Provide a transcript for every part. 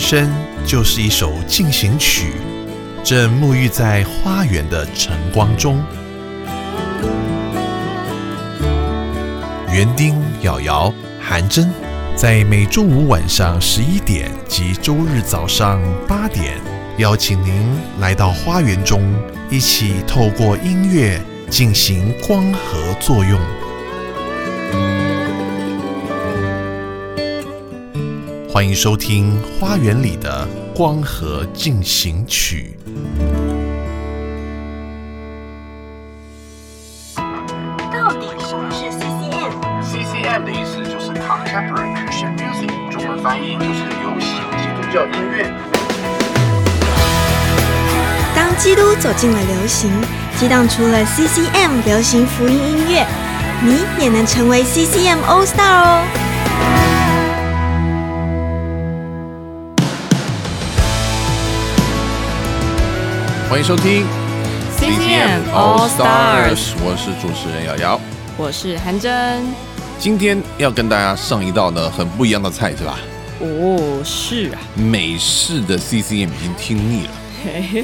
生就是一首进行曲，正沐浴在花园的晨光中。园丁、瑶瑶、韩真，在每周五晚上十一点及周日早上八点，邀请您来到花园中，一起透过音乐进行光合作用。欢迎收听《花园里的光合进行曲》。到底什么是 CCM？CCM 的意思就是 Contemporary Christian Music，中文翻译就是流行基督教音乐。当基督走进了流行，激荡出了 CCM 流行福音音乐，你也能成为 CCM All Star 哦！欢迎收听 CCM All Stars 我是主持人瑶瑶。我是韩真。今天要跟大家上一道呢很不一样的菜是吧？哦，是啊，美式的 CCM 已经听腻了，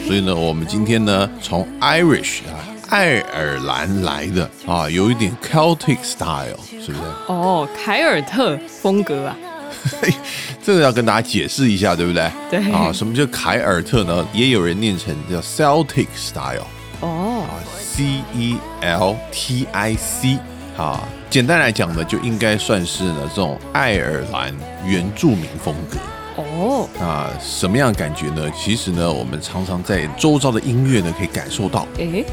所以呢，我们今天呢从 Irish 啊爱尔兰来的啊，有一点 Celtic style，是不是？哦，凯尔特风格啊，这个要跟大家解释一下，对不对？对啊，什么叫凯尔特呢？也有人念成叫 Celtic style。哦，啊，C E L T I C 啊，简单来讲呢，就应该算是呢这种爱尔兰原住民风格。哦，啊，什么样的感觉呢？其实呢，我们常常在周遭的音乐呢可以感受到。诶，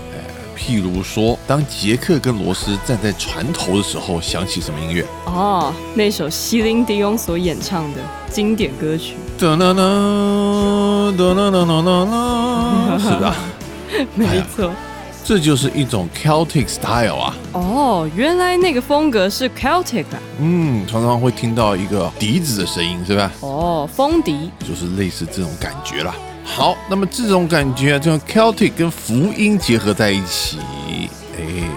譬如说，当杰克跟罗斯站在船头的时候，响起什么音乐？哦，那首西林迪翁所演唱的经典歌曲，哒啦啦哒啦啦啦啦啦，是吧？没错。这就是一种 Celtic style 啊。哦，原来那个风格是 Celtic 啊。嗯，常常会听到一个笛子的声音，是吧？哦，风笛。就是类似这种感觉啦。好，那么这种感觉啊，这种 Celtic 跟福音结合在一起，哎，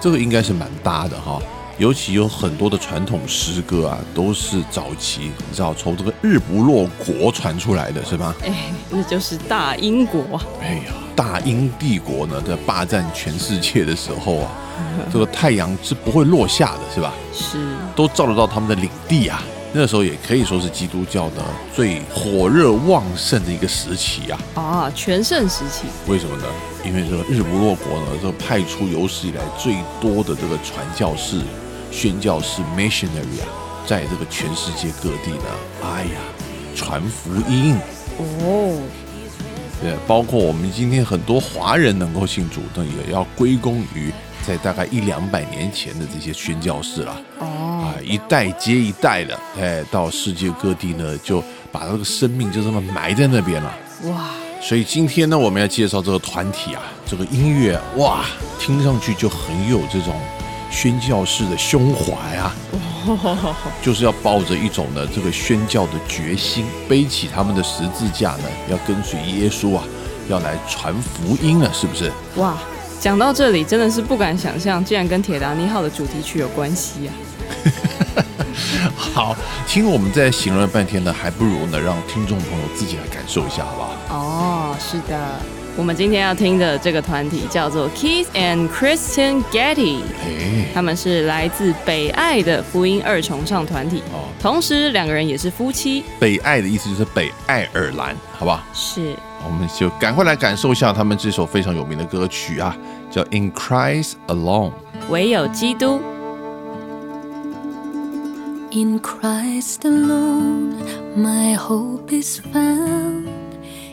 这个应该是蛮搭的哈。尤其有很多的传统诗歌啊，都是早期你知道从这个日不落国传出来的是吧？哎，那就是大英国啊。哎呀，大英帝国呢在霸占全世界的时候啊，这个太阳是不会落下的，是吧？是，都照得到他们的领地啊。那时候也可以说是基督教的最火热旺盛的一个时期啊。啊，全盛时期。为什么呢？因为这个日不落国呢，这个派出有史以来最多的这个传教士、宣教士 （missionary） 啊，在这个全世界各地呢，哎呀，传福音。哦，对，包括我们今天很多华人能够信主，那也要归功于在大概一两百年前的这些宣教士了。哦，啊，一代接一代的，哎，到世界各地呢，就把这个生命就这么埋在那边了。哇，所以今天呢，我们要介绍这个团体啊，这个音乐哇，听上去就很有这种宣教士的胸怀啊，就是要抱着一种呢这个宣教的决心，背起他们的十字架呢，要跟随耶稣啊，要来传福音啊，是不是？哇，讲到这里真的是不敢想象，竟然跟《铁达尼号》的主题曲有关系啊！好，听我们在形容了半天呢，还不如呢让听众朋友自己来感受一下，好不好？哦，是的，我们今天要听的这个团体叫做 Keith and Christian Getty，哎，他们是来自北爱的福音二重唱团体，哦，同时两个人也是夫妻。北爱的意思就是北爱尔兰，好不好？是，我们就赶快来感受一下他们这首非常有名的歌曲啊，叫《In Christ Alone》。唯有基督。In Christ alone, my hope is found.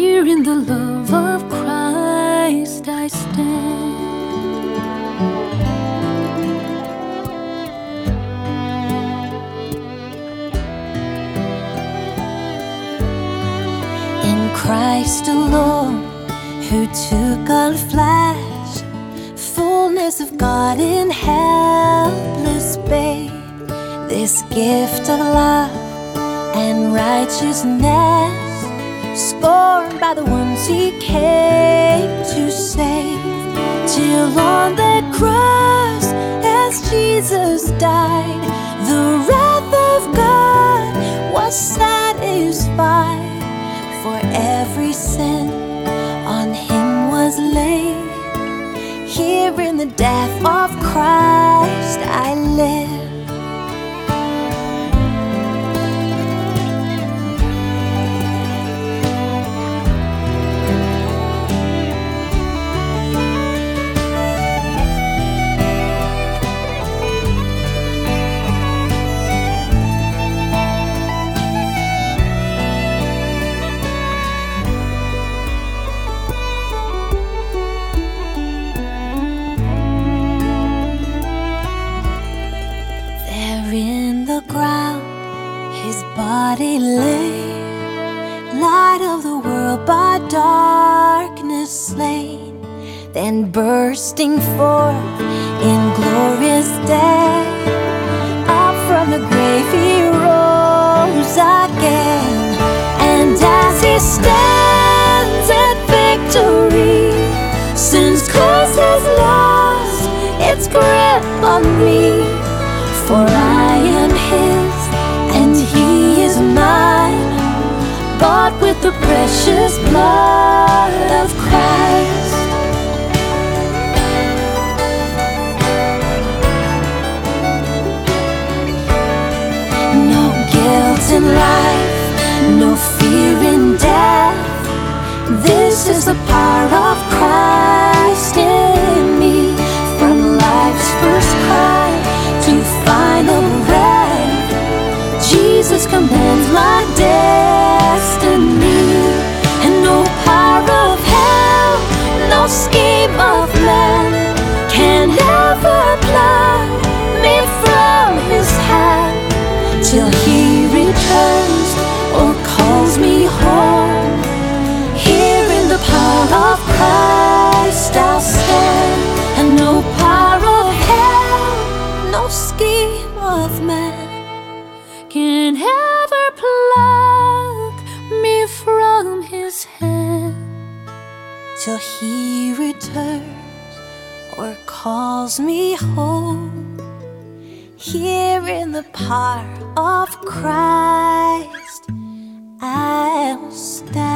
Here in the love of Christ I stand. In Christ alone, who took on flesh, fullness of God in helpless babe. This gift of love and righteousness, scorned by the ones he came to save. Till on that cross, as Jesus died, the wrath of God was satisfied. For every sin on him was laid. Here in the death of Christ I live. Body lay, light of the world by darkness slain, then bursting forth in glorious day, up from the grave he rose again, and as he stands at victory, since Christ has lost its grip on me. For I am his is mine, bought with the precious blood of Christ. No guilt in life, no fear in death. This is the power of Christ like day. Calls me home. Here in the power of Christ I'll stand.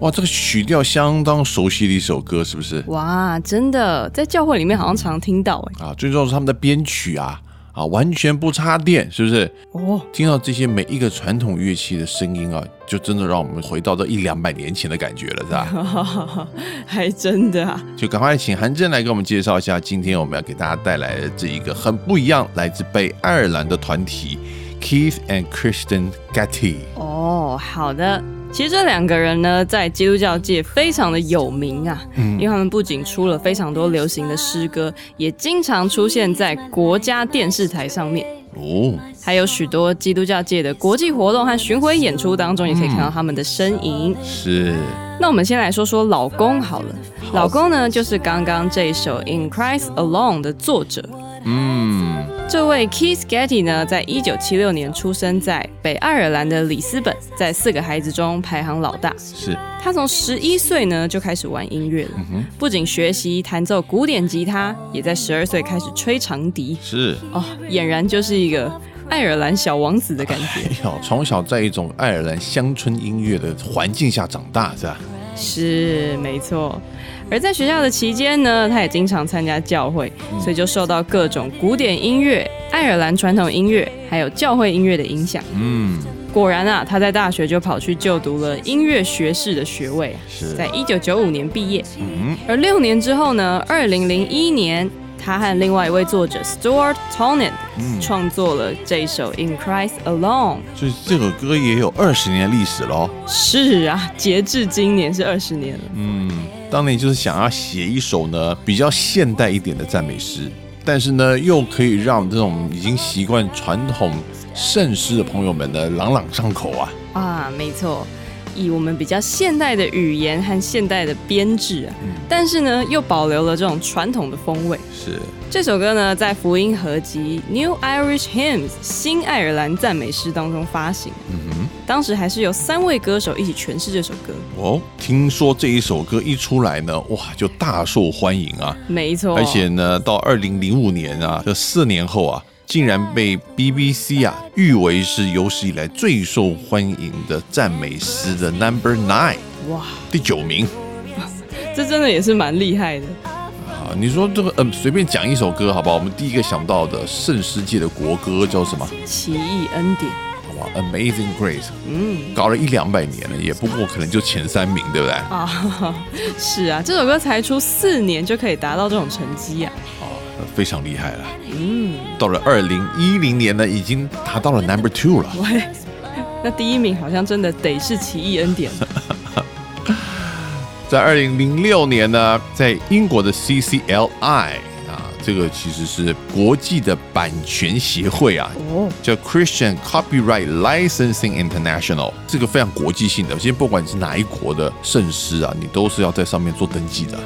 哇，这个曲调相当熟悉的一首歌，是不是？哇，真的在教会里面好像常听到哎。啊，最重要是他们的编曲啊，啊，完全不插电，是不是？哦，听到这些每一个传统乐器的声音啊，就真的让我们回到这一两百年前的感觉了，是吧？还真的啊。就赶快请韩正来给我们介绍一下，今天我们要给大家带来的这一个很不一样，来自北爱尔兰的团体 Keith and Kristen Getty。哦，好的。其实这两个人呢，在基督教界非常的有名啊，因为他们不仅出了非常多流行的诗歌，也经常出现在国家电视台上面，哦，还有许多基督教界的国际活动和巡回演出当中，也可以看到他们的身影。是。那我们先来说说老公好了，老公呢就是刚刚这一首《In Christ Alone》的作者。嗯，这位 Keith Getty 呢，在一九七六年出生在北爱尔兰的里斯本，在四个孩子中排行老大。是他从十一岁呢就开始玩音乐了，不仅学习弹奏古典吉他，也在十二岁开始吹长笛。是。哦，俨然就是一个爱尔兰小王子的感觉。哎呦，从小在一种爱尔兰乡村音乐的环境下长大，是吧？是没错。而在学校的期间呢，他也经常参加教会，所以就受到各种古典音乐、爱尔兰传统音乐还有教会音乐的影响。嗯，果然啊，他在大学就跑去就读了音乐学士的学位，是在一九九五年毕业。嗯，而六年之后呢，二零零一年，他和另外一位作者 Stuart Tonin 嗯创作了这一首《In Christ Alone》。所以这首歌也有二十年历史喽。是啊，截至今年是二十年了。嗯，当年就是想要写一首呢比较现代一点的赞美诗。但是呢，又可以让这种已经习惯传统圣诗的朋友们呢朗朗上口啊。啊，没错，以我们比较现代的语言和现代的编制啊，但是呢，又保留了这种传统的风味。是，这首歌呢，在福音合集《New Irish Hymns》新爱尔兰赞美诗当中发行。嗯哼。当时还是有三位歌手一起诠释这首歌。哦，听说这一首歌一出来呢，哇，就大受欢迎啊！没错，而且呢，到二零零五年啊，这四年后啊，竟然被 BBC 啊誉为是有史以来最受欢迎的赞美诗的 Number Nine，哇，第九名。这真的也是蛮厉害的啊！你说这个，嗯，随便讲一首歌好不好？我们第一个想到的圣世界的国歌叫什么？奇异恩典。Amazing Grace，嗯，搞了一两百年了，也不过可能就前三名，对不对？啊，是啊，这首歌才出四年就可以达到这种成绩啊，啊，非常厉害了。嗯，到了二零一零年呢，已经达到了 Number Two 了。喂，那第一名好像真的得是奇异恩典。在二零零六年呢，在英国的 CCLI 啊。这个其实是国际的版权协会啊，哦，叫 Christian Copyright Licensing International，这个非常国际性的。其实不管你是哪一国的圣师啊，你都是要在上面做登记的。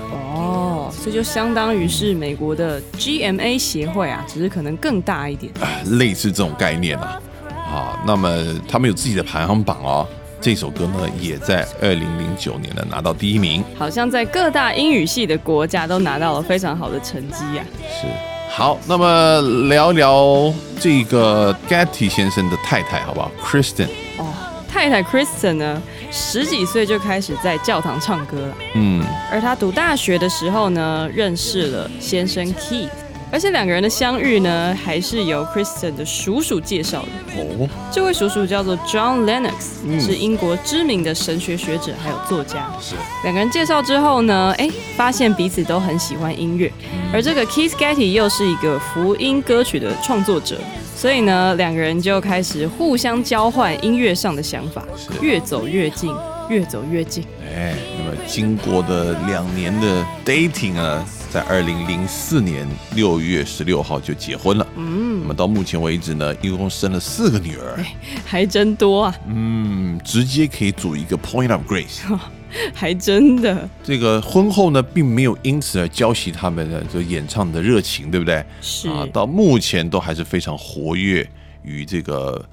哦，这就相当于是美国的 GMA 协会啊，只是可能更大一点，类似这种概念啊。好，那么他们有自己的排行榜哦。这首歌呢，也在二零零九年呢拿到第一名，好像在各大英语系的国家都拿到了非常好的成绩呀。是，好，那么聊聊这个 Getty 先生的太太，好不好？Kristen。哦，太太 Kristen 呢，十几岁就开始在教堂唱歌了。嗯，而他读大学的时候呢，认识了先生 Keith。而且两个人的相遇呢，还是由 Kristen 的叔叔介绍的。哦，这位叔叔叫做 John Lennox，、是英国知名的神学学者，还有作家。是两个人介绍之后呢，哎，发现彼此都很喜欢音乐，而这个 Keith Getty 又是一个福音歌曲的创作者，所以呢，两个人就开始互相交换音乐上的想法，越走越近，越走越近。哎，那么经过的两年的 dating 啊。在二零零四年六月十六号就结婚了。嗯，那么到目前为止呢，一共生了四个女儿，还真多啊。嗯，直接可以组一个 Point of Grace，还真的。这个婚后呢，并没有因此而浇熄他们的这演唱的热情，对不对？是啊，到目前都还是非常活跃与这个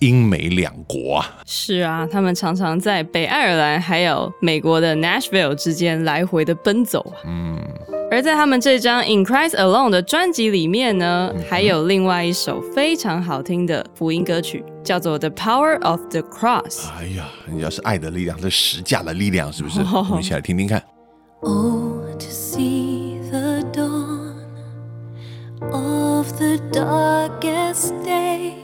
英美两国啊。是啊，他们常常在北爱尔兰还有美国的 Nashville 之间来回的奔走啊。嗯。而在他们这张《In Christ Alone》的专辑里面呢，还有另外一首非常好听的福音歌曲，叫做《The Power of the Cross》。哎呀，人家是爱的力量，是十架的力量，是不是？我们一起来听听看。Oh, to see the dawn of the darkest day,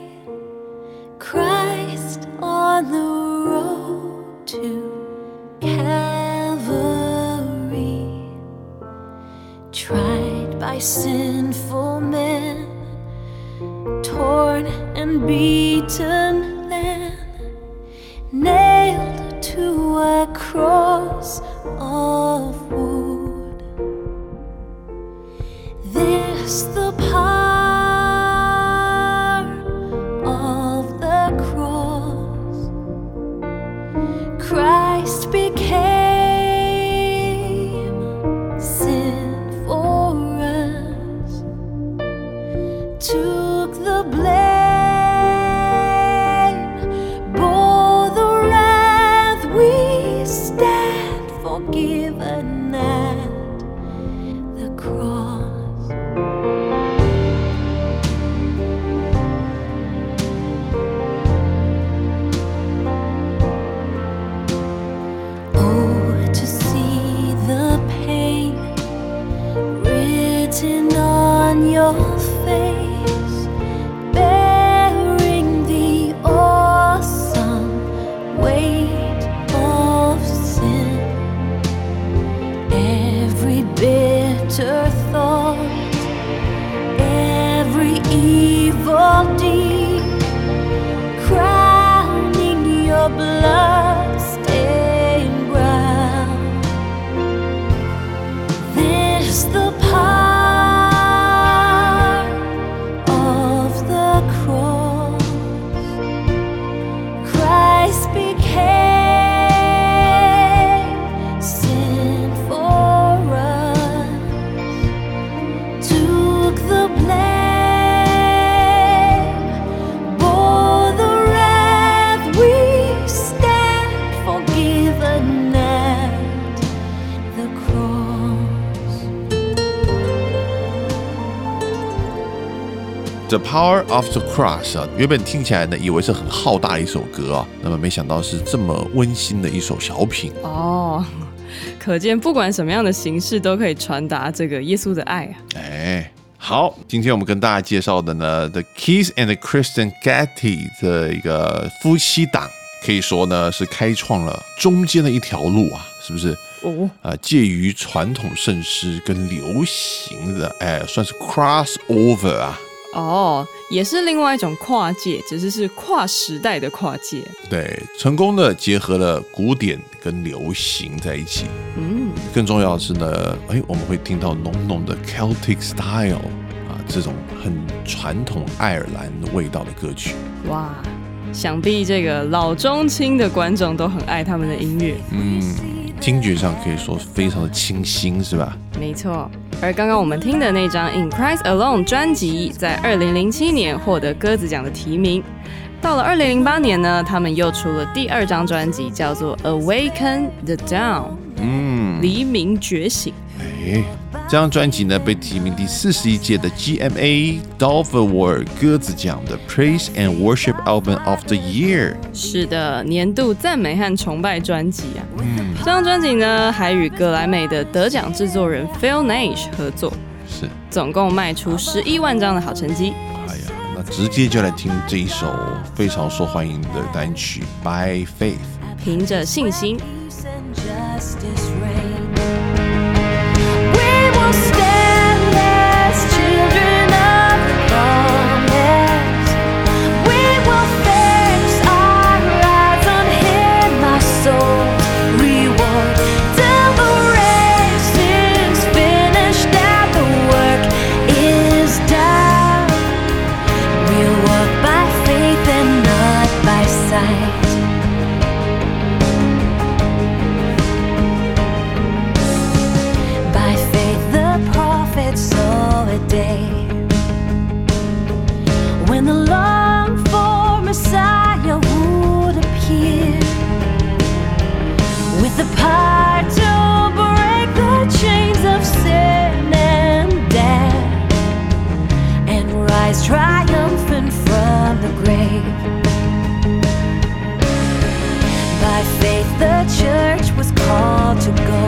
Christ on the road to Calvary. tried by sinful men, torn and beaten, then nailed to a cross of wood. This the power written on your face, The Power of the Cross 啊，原本听起来呢，以为是很浩大的一首歌啊，那么没想到是这么温馨的一首小品。哦，可见不管什么样的形式都可以传达这个耶稣的爱啊。哎，好，今天我们跟大家介绍的呢，The Keys and Christian Getty 的一个夫妻档，可以说呢是开创了中间的一条路啊，是不是？哦，啊，介于传统圣诗跟流行的，哎，算是 crossover 啊。哦，也是另外一种跨界，只是是跨时代的跨界。对，成功的结合了古典跟流行在一起。嗯，更重要的是呢，哎，我们会听到浓浓的 Celtic style 啊，这种很传统爱尔兰味道的歌曲。哇，想必这个老中青的观众都很爱他们的音乐。嗯，听觉上可以说非常的清新，是吧？没错，而刚刚我们听的那张《In Christ Alone》专辑，在二零零七年获得鸽子奖的提名。到了二零零八年呢，他们又出了第二张专辑，叫做《Awaken the Dawn》，嗯，黎明觉醒。哎，这张专辑呢被提名第四十一届的 GMA Dolph Award 鸽子奖的 Praise and Worship Album of the Year。是的，年度赞美和崇拜专辑啊。这张专辑呢，还与格莱美的得奖制作人 Phil Nash 合作，是，总共卖出十一万张的好成绩。哎呀，那直接就来听这一首非常受欢迎的单曲《By Faith》。凭着信心，justice reign. stay. By faith, the church was called to go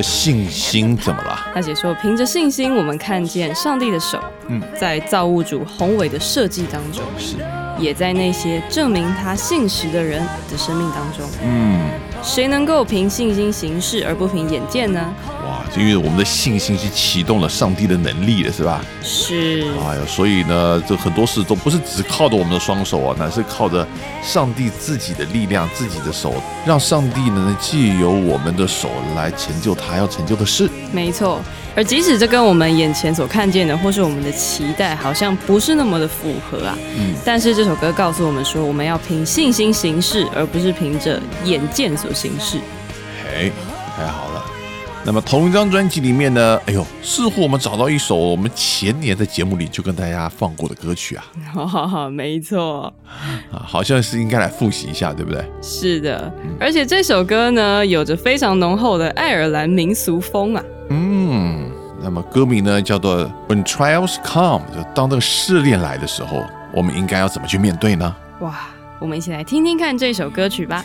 着信心怎么了？大姐说，凭着信心，我们看见上帝的手，嗯在造物主宏伟的设计当中，是，也在那些证明他信实的人的生命当中。嗯，谁能够凭信心行事而不凭眼见呢？哇，因为我们的信心是启动了上帝的能力的，是吧？是，哎呀，所以呢，这很多事都不是只靠着我们的双手啊，乃是靠着上帝自己的力量、自己的手，让上帝呢借由我们的手来成就他要成就的事。没错。而即使这跟我们眼前所看见的，或是我们的期待，好像不是那么的符合啊，嗯但是这首歌告诉我们说，我们要凭信心行事，而不是凭着眼见所行事。嘿，太好了。那么同一张专辑里面呢，哎呦，似乎我们找到一首我们前年在节目里就跟大家放过的歌曲啊，哈哈哈，没错，啊，好像是应该来复习一下，对不对？是的。而且这首歌呢，有着非常浓厚的爱尔兰民俗风啊。嗯，那么歌名呢叫做 When Trials Come，就当这个试炼来的时候，我们应该要怎么去面对呢？哇，我们一起来听听看这首歌曲吧。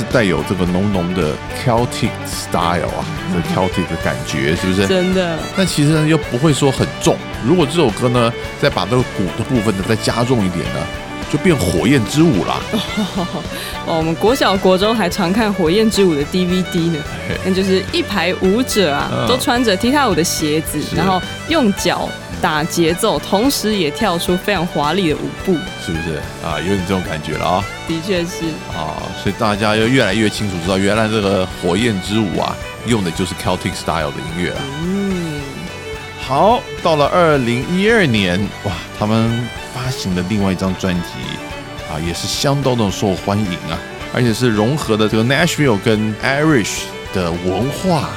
是带有这个浓浓的 Celtic style 啊，这 Celtic 的感觉，是不是？真的，但其实呢又不会说很重。如果这首歌呢再把这个鼓的部分呢再加重一点呢，就变火焰之舞啦。哦，我们国小国中还常看《火焰之舞》的 DVD 呢，那就是一排舞者啊，嗯都穿着踢踏舞的鞋子，然后用脚打节奏，同时也跳出非常华丽的舞步，是不是啊？有点这种感觉了啊的确是。啊！所以大家要越来越清楚知道，原来这个火焰之舞啊，用的就是 Celtic style 的音乐啊。嗯，好，到了二零一二年，哇，他们发行的另外一张专辑啊，也是相当的受欢迎啊，而且是融合的这个 Nashville 跟 Irish 的文化。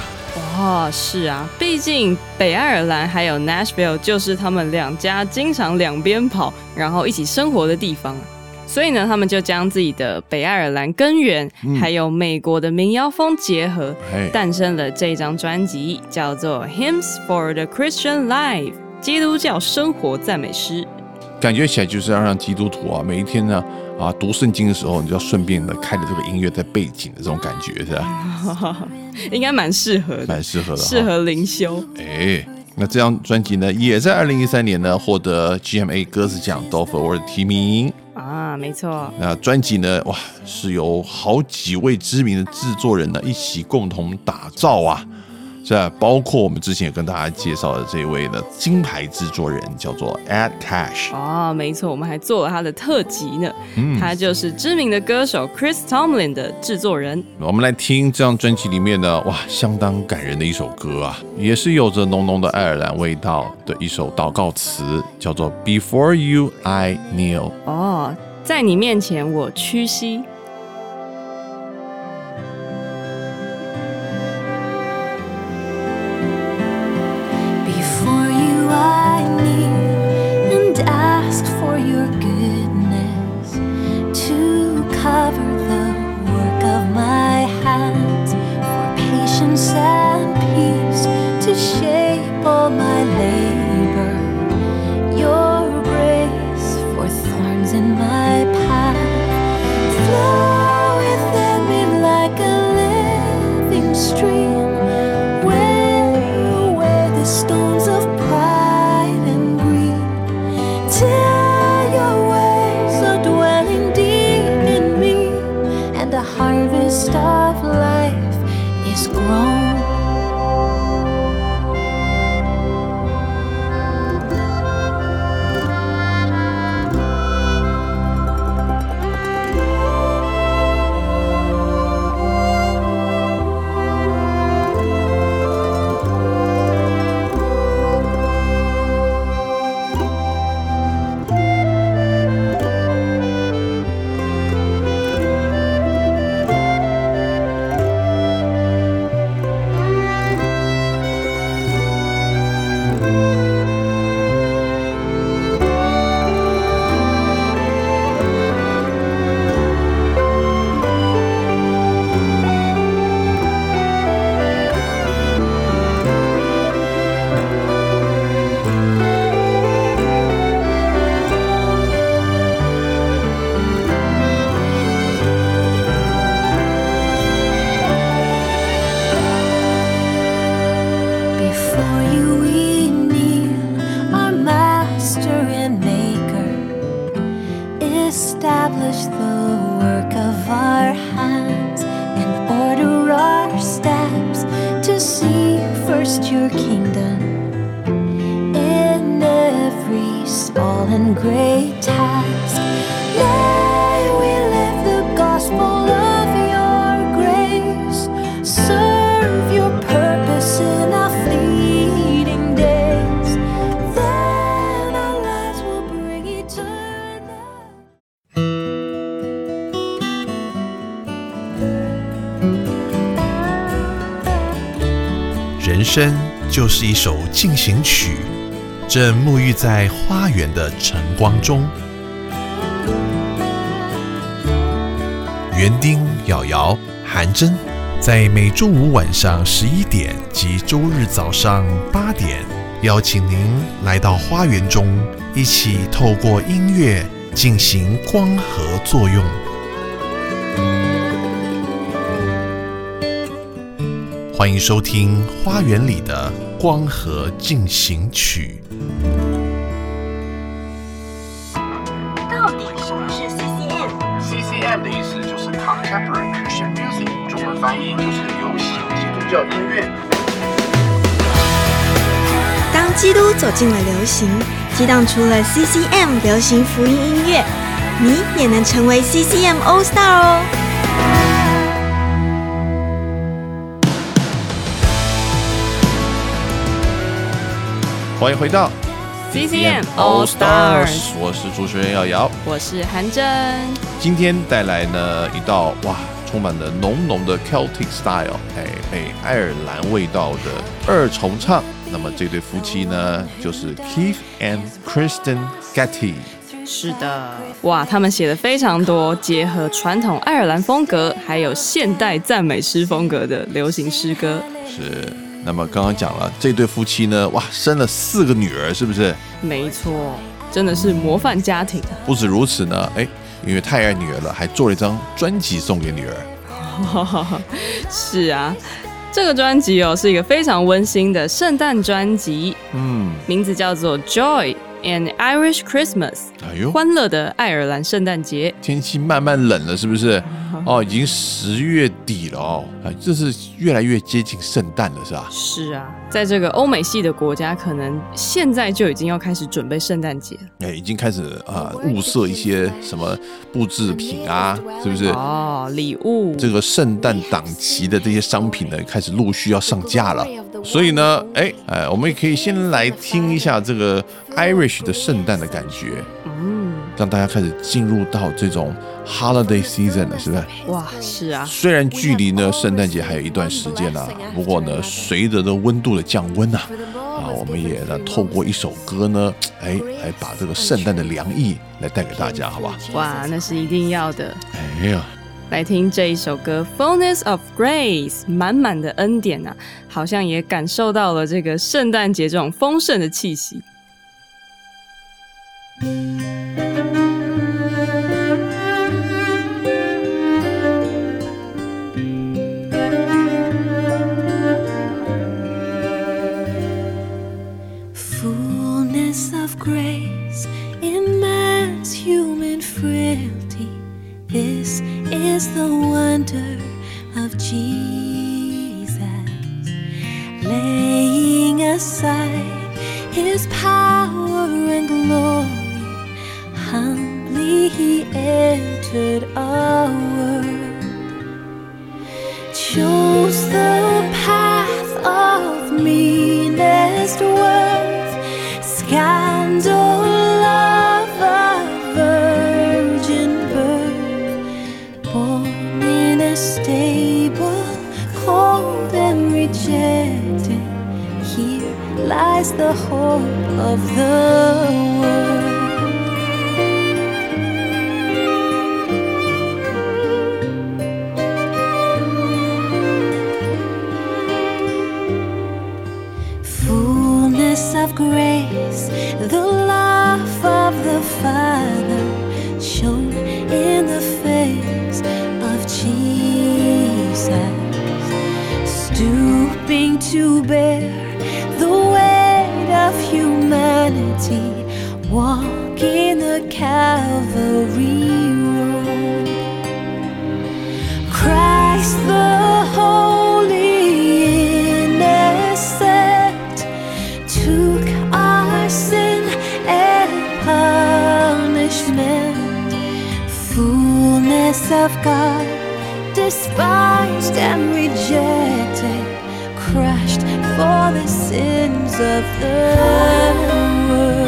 哇，是啊，毕竟北爱尔兰还有 Nashville 就是他们两家经常两边跑，然后一起生活的地方啊。所以呢，他们就将自己的北爱尔兰根源，还有美国的民谣风结合，哎，诞生了这张专辑，叫做《Hymns for the Christian Life》基督教生活赞美诗。感觉起来就是要让基督徒啊，每一天呢啊读圣经的时候，你就要顺便的开着这个音乐在背景的这种感觉，是吧？应该蛮适合的，蛮适合的哈。适合灵修。哎，那这张专辑呢，也在二零一三年呢获得 GMA 歌词奖 Dolph Award 提名。啊，没错，那专辑呢，哇，是由好几位知名的制作人呢一起共同打造啊，是吧？包括我们之前也跟大家介绍的这位的金牌制作人，叫做 Ed Cash。哦，没错，我们还做了他的特辑呢。他就是知名的歌手 Chris Tomlin 的制作人。我们来听这张专辑里面的哇，相当感人的一首歌啊，也是有着浓浓的爱尔兰味道的一首祷告词，叫做 Before You I Kneel。哦，在你面前我屈膝。进行曲，正沐浴在花园的晨光中。园丁、瑶瑶、韩真，在每周五晚上十一点及周日早上八点，邀请您来到花园中，一起透过音乐进行光合作用。欢迎收听《花园里的光合进行曲》。到底什么是 CCM？CCM 的意思就是 Contemporary Christian Music，中文翻译就是流行基督教音乐。当基督走进了流行，激荡出了 CCM 流行福音音乐，你也能成为 CCM All Star 哦！欢迎回到 CCM All Stars，我是主持人瑶瑶。我是韩真。今天带来呢一道哇，充满了浓浓的 Celtic style，哎哎，爱尔兰味道的二重唱。那么这对夫妻呢，就是 Keith and Kristen Getty。是的，哇，他们写的非常多，结合传统爱尔兰风格，还有现代赞美诗风格的流行诗歌。是，那么刚刚讲了这对夫妻呢，哇，生了四个女儿，是不是？没错，真的是模范家庭。不止如此呢，哎，因为太爱女儿了，还做了一张专辑送给女儿。是啊，这个专辑哦是一个非常温馨的圣诞专辑，嗯，名字叫做《Joy an Irish Christmas》，哎呦，欢乐的爱尔兰圣诞节。天气慢慢冷了，是不是？哦，已经十月底了哦，哎，这是越来越接近圣诞了，是吧？是啊，在这个欧美系的国家，可能现在就已经要开始准备圣诞节了。哎，已经开始啊、物色一些什么布制品啊，是不是？哦，礼物。这个圣诞档期的这些商品呢，开始陆续要上架了。所以呢，哎哎，我们也可以先来听一下这个 Irish 的圣诞的感觉，嗯，让大家开始进入到这种 holiday season 了，是不是？哇，是啊，虽然距离呢圣诞节还有一段时间呢，不过呢，随着这温度的降温啊，啊，我们也呢透过一首歌呢，哎，来把这个圣诞的凉意来带给大家，好吧？哇，那是一定要的。哎呀，来听这一首歌《Fullness of Grace》，满满的恩典啊，好像也感受到了这个圣诞节这种丰盛的气息。Fullness of God, despised and rejected, crushed for the sins of the world.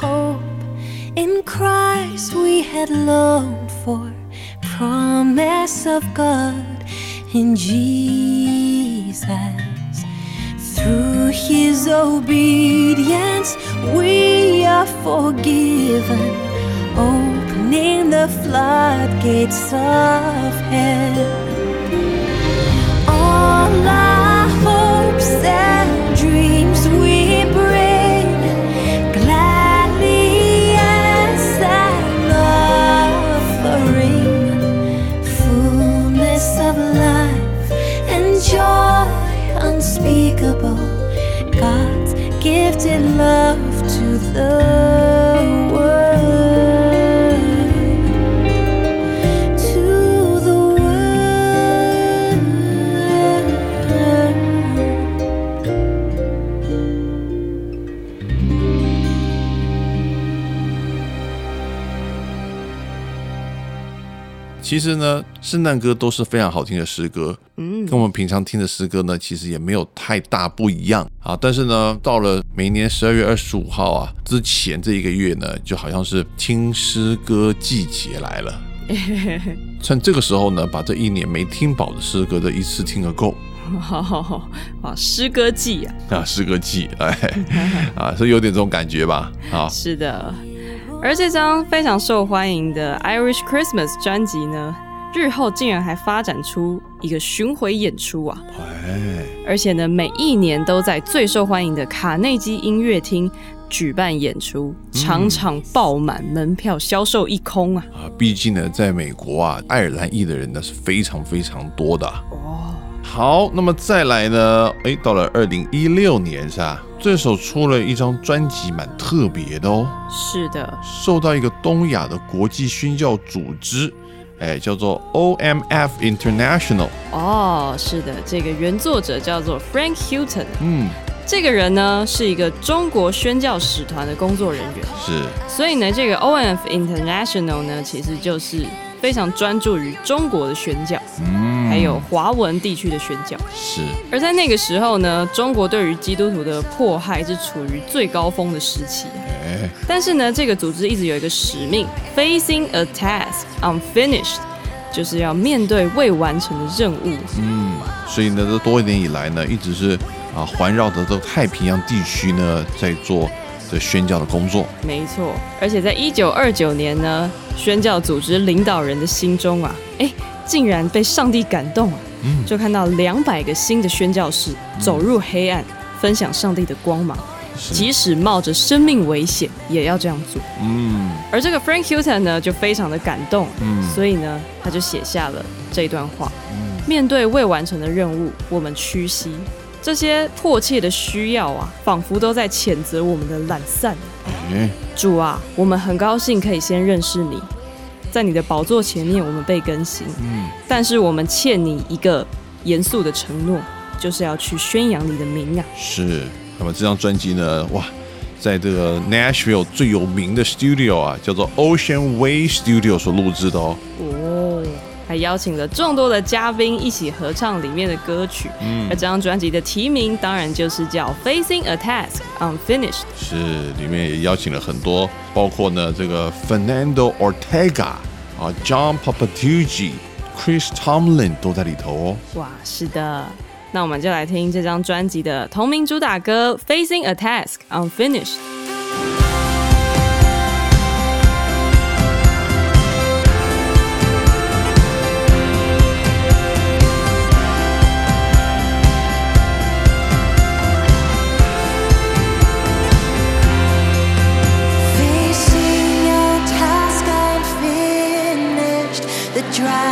Hope in Christ we had longed for, promise of God in Jesus. Through his obedience, we are forgiven, opening the floodgates of heaven all our hopes 其实呢，圣诞歌都是非常好听的诗歌，嗯。跟我们平常听的诗歌呢，其实也没有太大不一样啊。但是呢，到了每年十二月二十五号啊之前这一个月呢，就好像是听诗歌季节来了。趁这个时候呢，把这一年没听饱的诗歌的一次听个够好好好，哇，诗歌季啊，啊，诗歌季，哎，啊，是有点这种感觉吧？啊，是的。而这张非常受欢迎的 Irish Christmas 专辑呢，日后竟然还发展出一个巡回演出啊！哎，而且呢，每一年都在最受欢迎的卡内基音乐厅举办演出，场场爆满，门票销售一空啊！啊，毕竟呢，在美国啊，爱尔兰裔的人呢是非常非常多的啊。哦，好，那么再来呢？哎，到了二零一六年是吧？这首出了一张专辑，蛮特别的哦，是的，受到一个东亚的国际宣教组织，哎，叫做 OMF International。哦，是的，这个原作者叫做 Frank Houghton，嗯，这个人呢是一个中国宣教使团的工作人员，是，所以呢，这个 OMF International 呢，其实就是非常专注于中国的宣教，嗯，还有华文地区的宣教。是，而在那个时候呢，中国对于基督徒的迫害是处于最高峰的时期啊。哎，但是呢，这个组织一直有一个使命，facing a task unfinished，就是要面对未完成的任务。嗯，所以呢，这多年以来呢，一直是啊，环绕着这个太平洋地区呢，在做的宣教的工作。没错，而且在一九二九年呢，宣教组织领导人的心中啊，哎，竟然被上帝感动啊，嗯。就看到两百个新的宣教士走入黑暗，分享上帝的光芒，即使冒着生命危险也要这样做。嗯。而这个 Frank Houghton 呢，就非常的感动，嗯。所以呢，他就写下了这段话：面对未完成的任务，我们屈膝。这些迫切的需要啊，仿佛都在谴责我们的懒散。嗯，主啊，我们很高兴可以先认识你，在你的宝座前面，我们被更新。嗯，但是我们欠你一个严肃的承诺，就是要去宣扬你的名啊。是。那么这张专辑呢，哇，在这个 Nashville 最有名的 studio 啊，叫做 Ocean Way Studio 所录制的哦。哦，还邀请了众多的嘉宾一起合唱里面的歌曲。嗯而这张专辑的题名当然就是叫《Facing a Task Unfinished》。是，里面也邀请了很多，包括呢这个 Fernando Ortega 啊，John Papatucci、Chris Tomlin 都在里头哦。哇，是的。那我们就来听这张专辑的同名主打歌《Facing a Task Unfinished》。drive.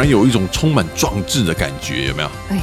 然有一种充满壮志的感觉，有没有？哎呀，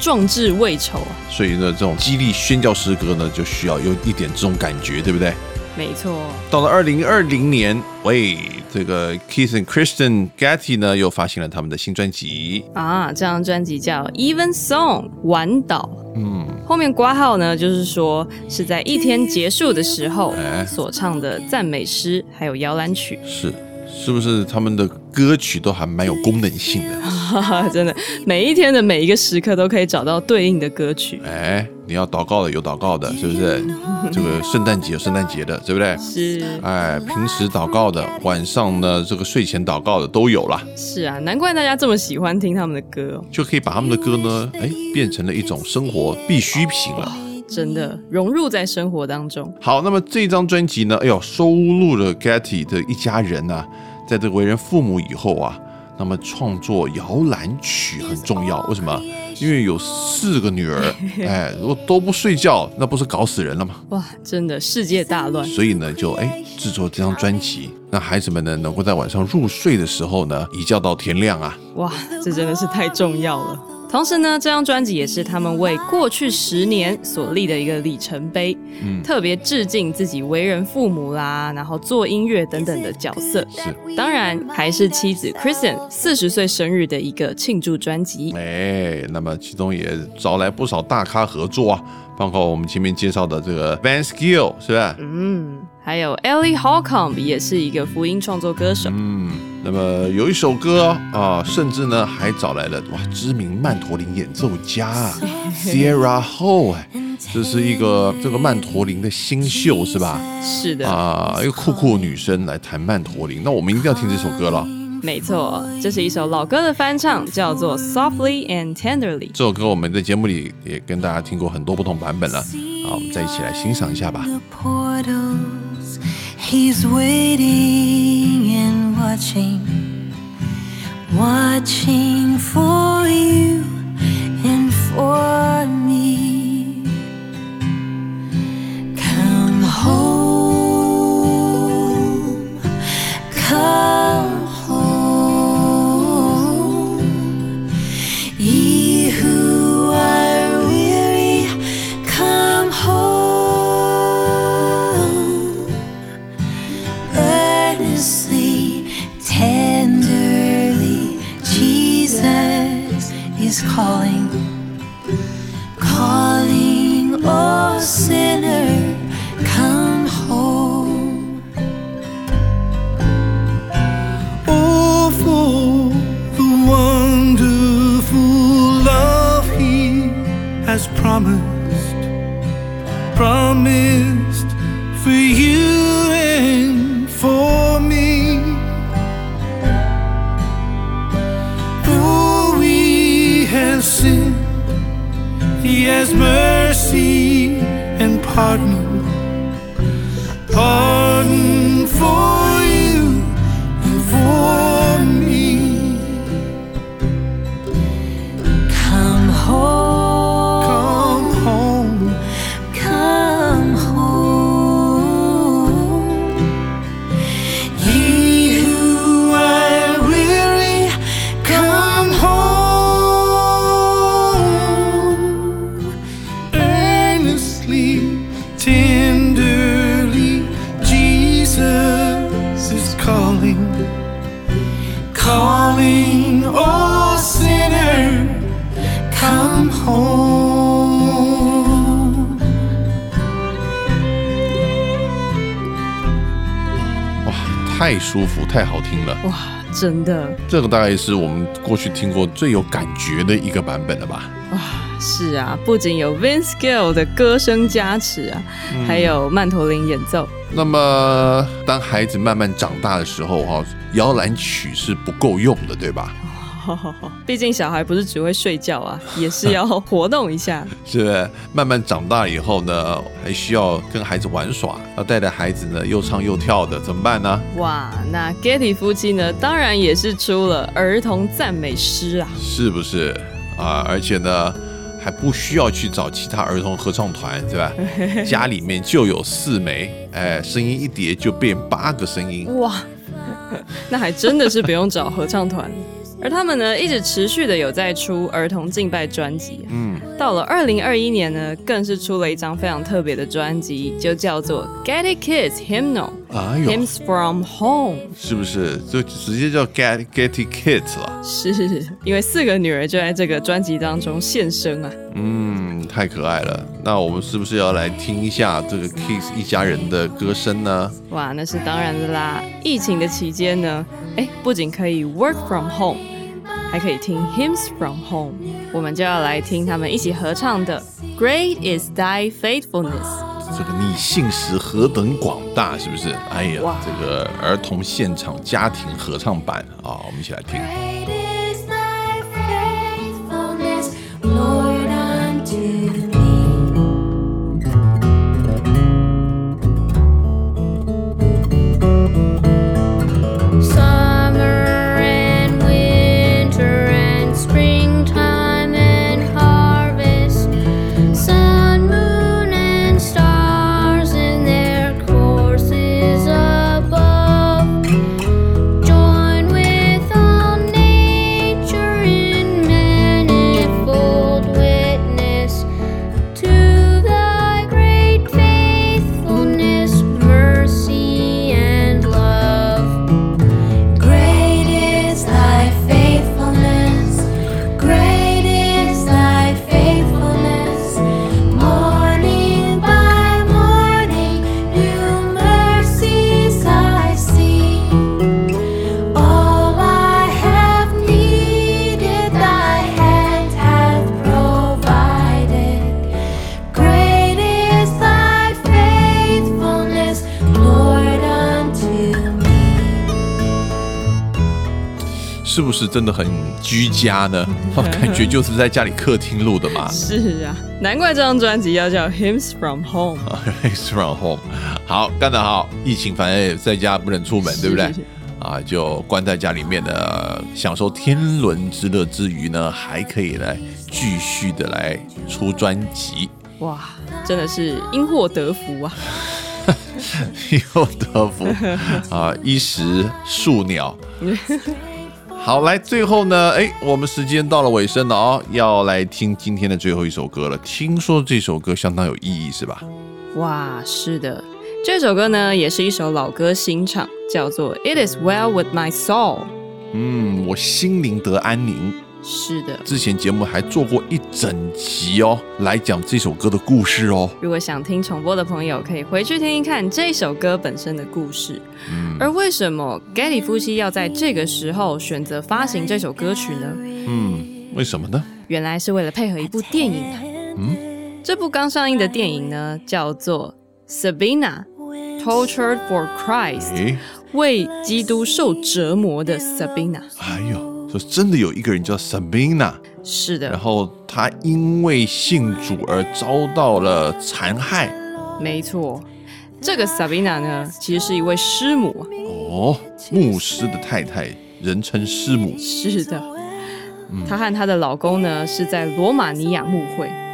壮志未酬啊，所以呢，这种激励宣教诗歌呢，就需要有一点这种感觉，对不对？没错。到了二零二零年，喂，这个 Keith and Kristen Getty 呢又发行了他们的新专辑，啊，这张专辑叫《Even Song》晚岛。嗯，后面挂号呢，就是说是在一天结束的时候哎所唱的赞美诗，还有摇篮曲，是是不是他们的歌曲都还蛮有功能性的？哈哈，真的每一天的每一个时刻都可以找到对应的歌曲。哎，你要祷告的有祷告的，是不是？这个圣诞节有圣诞节的，对不对？是哎，平时祷告的，晚上呢这个睡前祷告的都有啦，是啊，难怪大家这么喜欢听他们的歌哦，就可以把他们的歌呢，哎，变成了一种生活必需品了。真的融入在生活当中。好，那么这张专辑呢，哎呦，收录了 Getty 的一家人啊，在这个为人父母以后啊，那么创作摇篮曲很重要。为什么？因为有四个女儿，哎，如果都不睡觉，那不是搞死人了吗？哇，真的世界大乱。所以呢，就哎制作这张专辑，让孩子们呢能够在晚上入睡的时候呢，一觉到天亮啊。哇，这真的是太重要了。同时呢，这张专辑也是他们为过去十年所立的一个里程碑，嗯特别致敬自己为人父母啦，然后做音乐等等的角色。是，当然，还是妻子 Kristen 四十岁生日的一个庆祝专辑。哎，那么其中也招来不少大咖合作啊，包括我们前面介绍的这个 Van Skill 是吧？嗯，还有 Ellie Holcomb 也是一个福音创作歌手。嗯，那么有一首歌啊，甚至呢还找来了哇知名曼陀林演奏家啊 Sierra Ho，哎，这是一个这个曼陀林的新秀是吧？是的，啊，一个酷酷女生来弹曼陀林，那我们一定要听这首歌了。没错，这是一首老歌的翻唱，叫做 Softly and Tenderly。这首歌我们在节目里也跟大家听过很多不同版本了，好，我们再一起来欣赏一下吧。the portals. He's waiting and watching, watching for you and for me. Promised, promised for you and for me. Though we have sinned, He has mercy and pardon, pardon 舒服，太好听了。哇，真的这个大概是我们过去听过最有感觉的一个版本了吧？哇是啊，不仅有 Vince Gill 的歌声加持啊，还有曼陀林演奏。那么，当孩子慢慢长大的时候，哈，摇篮曲是不够用的，对吧？毕竟小孩不是只会睡觉啊，也是要活动一下。是？慢慢长大以后呢，还需要跟孩子玩耍，要带着孩子呢又唱又跳的，怎么办呢？哇，那 Getty 夫妻呢，当然也是出了儿童赞美诗啊。是不是啊？而且呢，还不需要去找其他儿童合唱团，对吧？家里面就有四枚，哎，声音一叠就变八个声音。哇，那还真的是不用找合唱团。而他们呢，一直持续的有在出儿童敬拜专辑。嗯，到了二零二一年呢，更是出了一张非常特别的专辑，就叫做《Get It Kids Hymnal 哎呦，Hymns from Home》。是不是就直接叫 Get Getty Kids 了？是因为四个女儿就在这个专辑当中现身啊。嗯，太可爱了。那我们是不是要来听一下这个 Kiss 一家人的歌声呢？哇，那是当然的啦！疫情的期间呢，哎，不仅可以 work from home，还可以听 hymns from home。我们就要来听他们一起合唱的《Great Is Thy Faithfulness》。这个你信实何等广大，是不是？哎呀，这个儿童现场家庭合唱版啊，我们一起来听。真的很居家呢？感觉就是在家里客厅录的嘛。是啊，难怪这张专辑要叫《Hymns from Home》。Hymns from home，好，干得好！疫情反正也在家不能出门，对不对？啊，就关在家里面呢，享受天伦之乐之余呢，还可以来继续的来出专辑，哇，真的是因祸得福啊！因祸得福啊，衣食宿鸟。好，来最后呢，哎，我们时间到了尾声了哦，要来听今天的最后一首歌了。听说这首歌相当有意义，是吧？哇，是的，这首歌呢也是一首老歌新唱，叫做《It Is Well with My Soul》。嗯，我心灵得安宁。是的，之前节目还做过一整集哦，来讲这首歌的故事哦。如果想听重播的朋友，可以回去听一看这首歌本身的故事。嗯而为什么 Getty 夫妻要在这个时候选择发行这首歌曲呢？嗯，为什么呢？原来是为了配合一部电影啊。嗯，这部刚上映的电影呢，叫做《Sabina Tortured for Christ》，诶，为基督受折磨的 Sabina。哎呦，说真的有一个人叫 Sabina，是的，然后他因为信主而遭到了残害。没错。这个 Sabina 呢，其实是一位师母啊。哦，牧师的太太，人称师母。是的，她和她的老公呢是在罗马尼亚牧会，哦，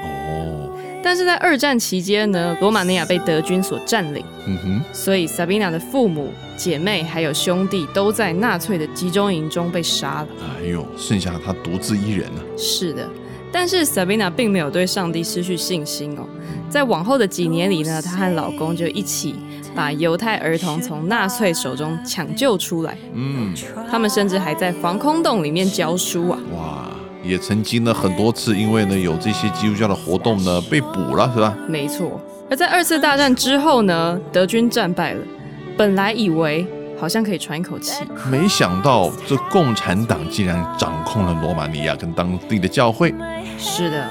但是在二战期间呢，罗马尼亚被德军所占领，嗯哼，所以 Sabina 的父母、姐妹还有兄弟都在纳粹的集中营中被杀了。哎呦，剩下他独自一人呢、是的，但是 Sabina 并没有对上帝失去信心哦。在往后的几年里呢，她和老公就一起把犹太儿童从纳粹手中抢救出来。嗯，他们甚至还在防空洞里面教书啊。哇，也曾经呢很多次因为呢有这些基督教的活动呢被捕了，是吧？没错。而在二次大战之后呢，德军战败了，本来以为好像可以喘一口气，没想到这共产党竟然掌控了罗马尼亚跟当地的教会。是的。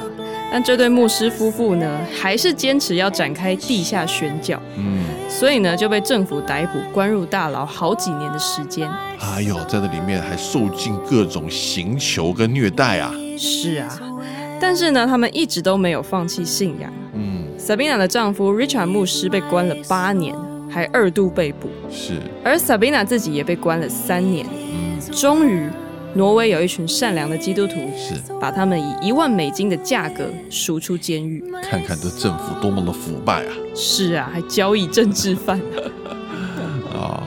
但这对牧师夫妇呢，还是坚持要展开地下宣教，嗯，所以呢就被政府逮捕，关入大牢好几年的时间。哎呦，在这里面还受尽各种刑求跟虐待啊。是啊，但是呢，他们一直都没有放弃信仰。嗯，Sabina 的丈夫 Richard 牧师被关了八年，还二度被捕，是，而 Sabina 自己也被关了三年。嗯，终于，挪威有一群善良的基督徒，是，把他们以一万美金的价格赎出监狱。看看这政府多么的腐败啊！是啊，还交易政治犯。啊，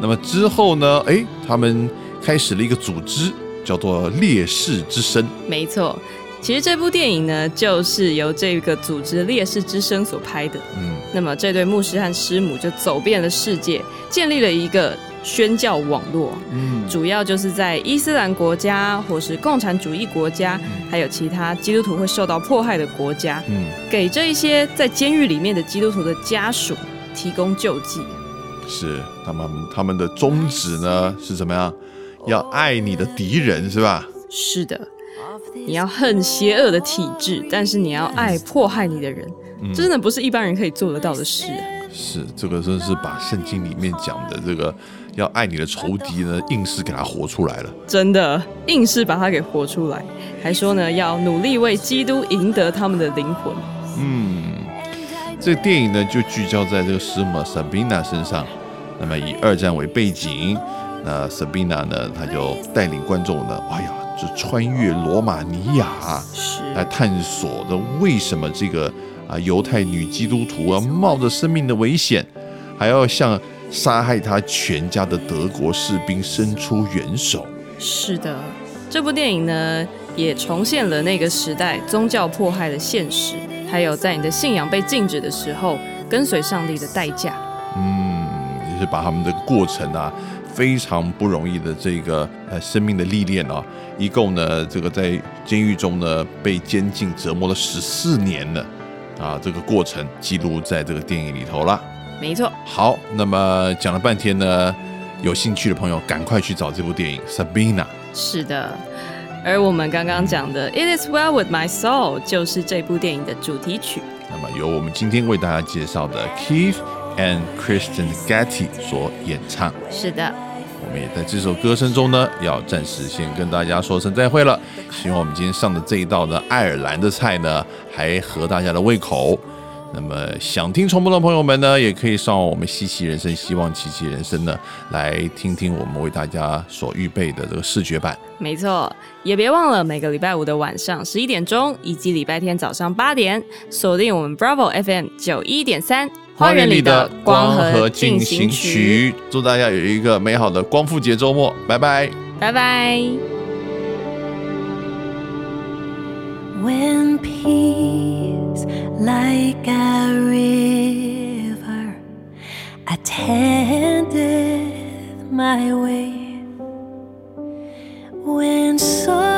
那么之后呢？哎，他们开始了一个组织，叫做《烈士之声》。没错，其实这部电影呢，就是由这个组织烈士之声所拍的。嗯，那么这对牧师和师母就走遍了世界，建立了一个宣教网络。嗯，主要就是在伊斯兰国家或是共产主义国家，还有其他基督徒会受到迫害的国家，嗯，给这一些在监狱里面的基督徒的家属提供救济。是他们他们的宗旨呢是怎么样？要爱你的敌人是吧？是的，你要恨邪恶的体制，但是你要爱迫害你的人，这真的不是一般人可以做得到的事。是这个真是把圣经里面讲的这个要爱你的仇敌呢，硬是给他活出来了。真的硬是把他给活出来，还说呢要努力为基督赢得他们的灵魂。嗯，这个电影呢就聚焦在这个师母 Sabina 身上，那么以二战为背景，那 Sabina 呢，她就带领观众呢，哎呀，就穿越罗马尼亚是来探索的为什么这个啊犹太女基督徒啊冒着生命的危险，还要向杀害他全家的德国士兵伸出援手。是的，这部电影呢也重现了那个时代宗教迫害的现实，还有在你的信仰被禁止的时候，跟随上帝的代价。嗯，也是把他们的过程啊，非常不容易的这个呃生命的历练啊，一共呢这个在监狱中呢被监禁折磨了十四年了啊，这个过程记录在这个电影里头了。没错，好，那么讲了半天呢，有兴趣的朋友赶快去找这部电影《Sabina》。是的。而我们刚刚讲的《It Is Well with My Soul》就是这部电影的主题曲。那么由我们今天为大家介绍的 Keith and Kristen Getty 所演唱。是的，我们也在这首歌声中呢，要暂时先跟大家说声再会了。希望我们今天上的这一道呢，爱尔兰的菜呢，还合大家的胃口。那么想听重播的朋友们呢，也可以上我们西奇人生，希望奇奇人生呢，来听听我们为大家所预备的这个视觉版。没错，也别忘了每个礼拜五的晚上十一点钟，以及礼拜天早上八点，锁定我们 Bravo FM 九一点三花园里的光和和进行曲，祝大家有一个美好的光复节周末，拜拜。拜拜。When peace like a river attended my way, when sorrows